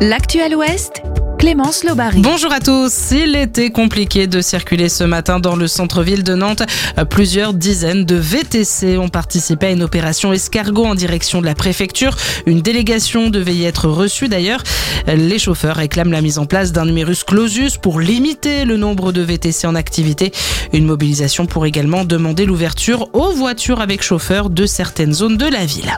L'actuel Ouest Clémence Lobary. Bonjour à tous. Il était compliqué de circuler ce matin dans le centre-ville de Nantes. Plusieurs dizaines de VTC ont participé à une opération escargot en direction de la préfecture. Une délégation devait y être reçue d'ailleurs. Les chauffeurs réclament la mise en place d'un numerus clausus pour limiter le nombre de VTC en activité. Une mobilisation pour également demander l'ouverture aux voitures avec chauffeur de certaines zones de la ville.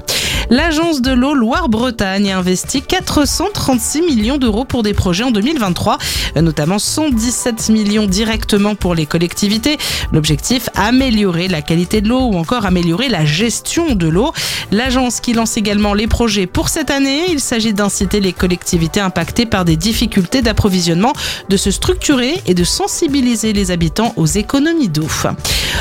L'agence de l'eau Loire-Bretagne a investi 436 millions d'euros pour des projets en 2023, notamment 117 millions directement pour les collectivités. L'objectif, améliorer la qualité de l'eau ou encore améliorer la gestion de l'eau. L'agence qui lance également les projets pour cette année, il s'agit d'inciter les collectivités impactées par des difficultés d'approvisionnement de se structurer et de sensibiliser les habitants aux économies d'eau.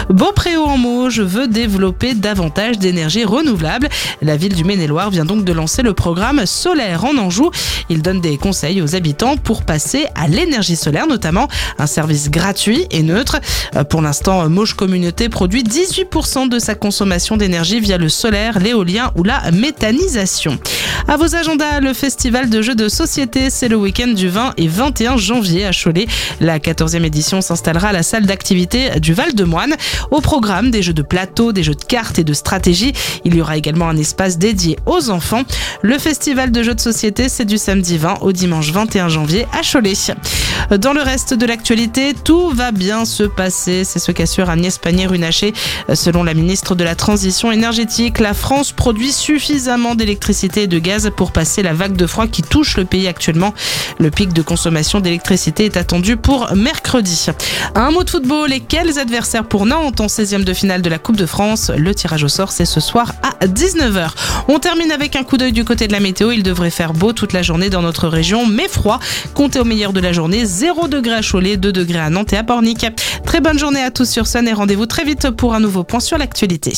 Beaupréau en Mauge veut développer davantage d'énergie renouvelable. La ville du Maine-et-Loire vient donc de lancer le programme Solaire en Anjou. Il donne des conseils aux habitants pour passer à l'énergie solaire, notamment un service gratuit et neutre. Pour l'instant, Mauge Communauté produit 18% de sa consommation d'énergie via le solaire, l'éolien ou la méthanisation. À vos agendas, le festival de jeux de société, c'est le week-end du 20 et 21 janvier à Cholet. La 14e édition s'installera à la salle d'activité du Val-de-Moine. Au programme, des jeux de plateau, des jeux de cartes et de stratégie. Il y aura également un espace dédié aux enfants. Le festival de jeux de société, c'est du samedi 20 au dimanche 21 janvier à Cholet. Dans le reste de l'actualité, tout va bien se passer. C'est ce qu'assure Agnès Pannier-Runacher. Selon la ministre de la Transition énergétique, la France produit suffisamment d'électricité et de gaz pour passer la vague de froid qui touche le pays actuellement. Le pic de consommation d'électricité est attendu pour mercredi. Un mot de football et quels adversaires pour Nantes en 16e de finale de la Coupe de France? Le tirage au sort, c'est ce soir à 19h. On termine avec un coup d'œil du côté de la météo. Il devrait faire beau toute la journée dans notre région, mais froid. Comptez au meilleur de la journée 0 degrés à Cholet, 2 degrés à Nantes et à Pornic. Très bonne journée à tous sur Sun et rendez-vous très vite pour un nouveau point sur l'actualité.